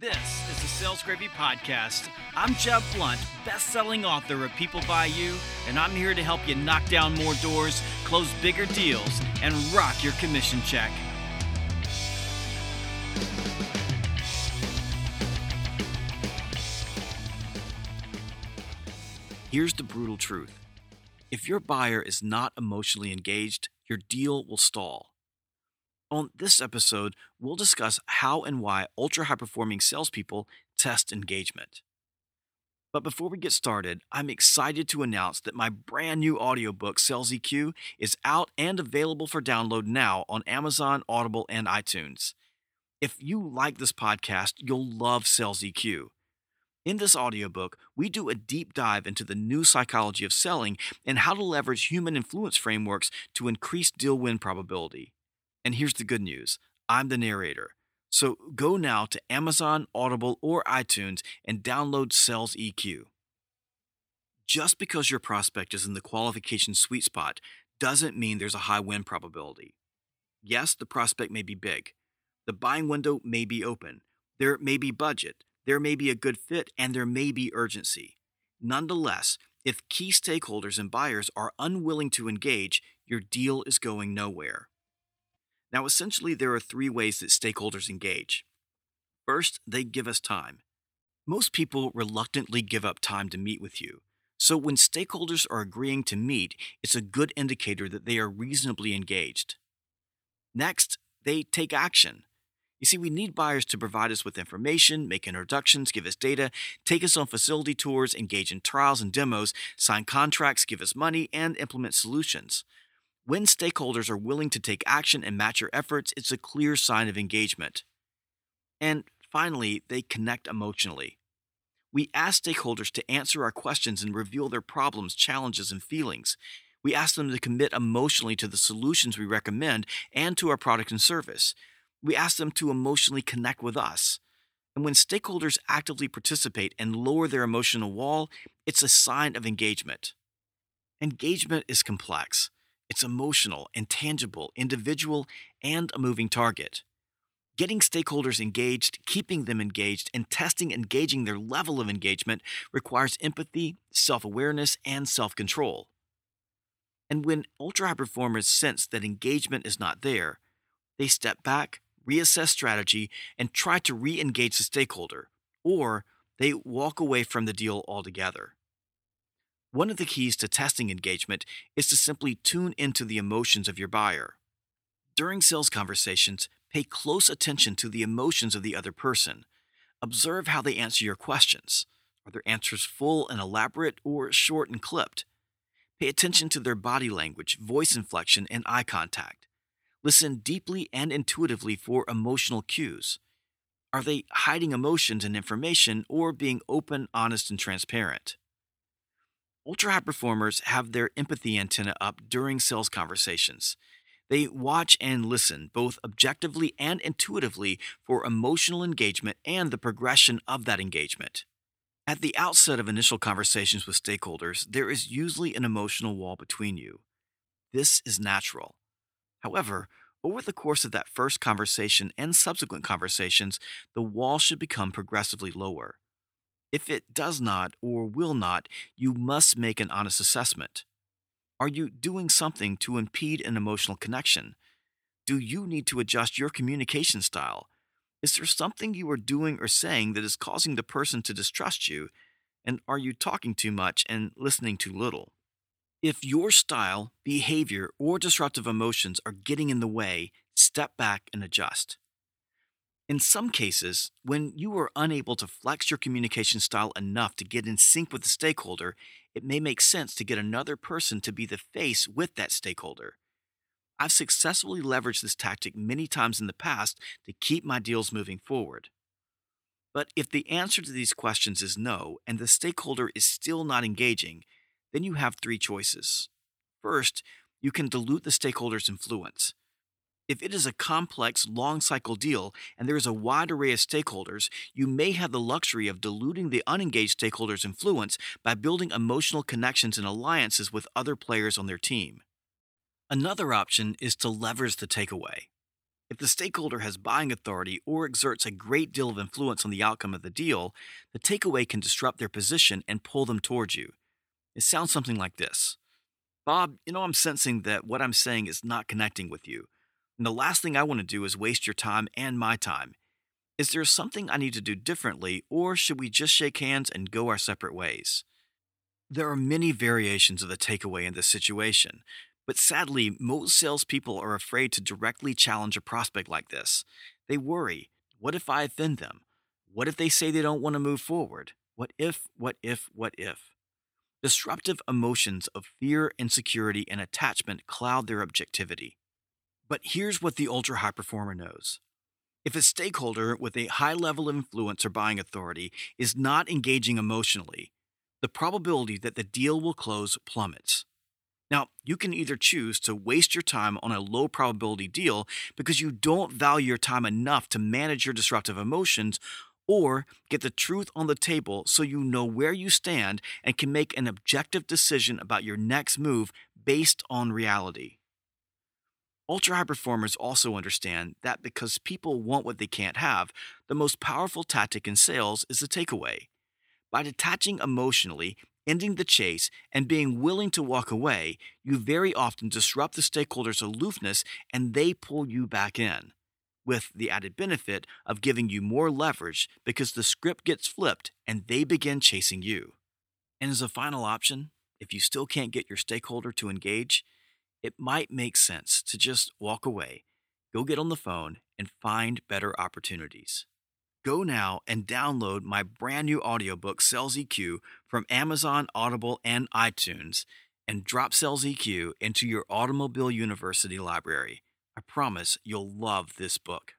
This is the Sales Gravy Podcast. I'm Jeb Blount, best-selling author of People Buy You, and I'm here to help you knock down more doors, close bigger deals, and rock your commission check. Here's the brutal truth. If your buyer is not emotionally engaged, your deal will stall. On this episode, we'll discuss how and why ultra high performing salespeople test engagement. But before we get started, I'm excited to announce that my brand new audiobook, Sales EQ, is out and available for download now on Amazon, Audible, and iTunes. If you like this podcast, you'll love Sales EQ. In this audiobook, we do a deep dive into the new psychology of selling and how to leverage human influence frameworks to increase deal win probability. And here's the good news I'm the narrator. So go now to Amazon, Audible, or iTunes and download Sales EQ. Just because your prospect is in the qualification sweet spot doesn't mean there's a high win probability. Yes, the prospect may be big. The buying window may be open. There may be budget. There may be a good fit, and there may be urgency. Nonetheless, if key stakeholders and buyers are unwilling to engage, your deal is going nowhere. Now, essentially, there are three ways that stakeholders engage. First, they give us time. Most people reluctantly give up time to meet with you. So, when stakeholders are agreeing to meet, it's a good indicator that they are reasonably engaged. Next, they take action. You see, we need buyers to provide us with information, make introductions, give us data, take us on facility tours, engage in trials and demos, sign contracts, give us money, and implement solutions. When stakeholders are willing to take action and match your efforts, it's a clear sign of engagement. And finally, they connect emotionally. We ask stakeholders to answer our questions and reveal their problems, challenges, and feelings. We ask them to commit emotionally to the solutions we recommend and to our product and service. We ask them to emotionally connect with us. And when stakeholders actively participate and lower their emotional wall, it's a sign of engagement. Engagement is complex. It's emotional, intangible, individual, and a moving target. Getting stakeholders engaged, keeping them engaged, and testing engaging their level of engagement requires empathy, self awareness, and self control. And when ultra high performers sense that engagement is not there, they step back, reassess strategy, and try to re engage the stakeholder, or they walk away from the deal altogether. One of the keys to testing engagement is to simply tune into the emotions of your buyer. During sales conversations, pay close attention to the emotions of the other person. Observe how they answer your questions. Are their answers full and elaborate or short and clipped? Pay attention to their body language, voice inflection, and eye contact. Listen deeply and intuitively for emotional cues. Are they hiding emotions and information or being open, honest, and transparent? Ultra high performers have their empathy antenna up during sales conversations. They watch and listen, both objectively and intuitively, for emotional engagement and the progression of that engagement. At the outset of initial conversations with stakeholders, there is usually an emotional wall between you. This is natural. However, over the course of that first conversation and subsequent conversations, the wall should become progressively lower. If it does not or will not, you must make an honest assessment. Are you doing something to impede an emotional connection? Do you need to adjust your communication style? Is there something you are doing or saying that is causing the person to distrust you? And are you talking too much and listening too little? If your style, behavior, or disruptive emotions are getting in the way, step back and adjust. In some cases, when you are unable to flex your communication style enough to get in sync with the stakeholder, it may make sense to get another person to be the face with that stakeholder. I've successfully leveraged this tactic many times in the past to keep my deals moving forward. But if the answer to these questions is no, and the stakeholder is still not engaging, then you have three choices. First, you can dilute the stakeholder's influence. If it is a complex, long cycle deal and there is a wide array of stakeholders, you may have the luxury of diluting the unengaged stakeholders' influence by building emotional connections and alliances with other players on their team. Another option is to leverage the takeaway. If the stakeholder has buying authority or exerts a great deal of influence on the outcome of the deal, the takeaway can disrupt their position and pull them towards you. It sounds something like this Bob, you know, I'm sensing that what I'm saying is not connecting with you. And the last thing I want to do is waste your time and my time. Is there something I need to do differently, or should we just shake hands and go our separate ways? There are many variations of the takeaway in this situation, but sadly, most salespeople are afraid to directly challenge a prospect like this. They worry what if I offend them? What if they say they don't want to move forward? What if, what if, what if? Disruptive emotions of fear, insecurity, and attachment cloud their objectivity. But here's what the ultra high performer knows. If a stakeholder with a high level of influence or buying authority is not engaging emotionally, the probability that the deal will close plummets. Now, you can either choose to waste your time on a low probability deal because you don't value your time enough to manage your disruptive emotions, or get the truth on the table so you know where you stand and can make an objective decision about your next move based on reality. Ultra high performers also understand that because people want what they can't have, the most powerful tactic in sales is the takeaway. By detaching emotionally, ending the chase, and being willing to walk away, you very often disrupt the stakeholders' aloofness and they pull you back in with the added benefit of giving you more leverage because the script gets flipped and they begin chasing you. And as a final option, if you still can't get your stakeholder to engage, it might make sense to just walk away, go get on the phone, and find better opportunities. Go now and download my brand new audiobook, Sales EQ, from Amazon, Audible, and iTunes, and drop Sales EQ into your Automobile University library. I promise you'll love this book.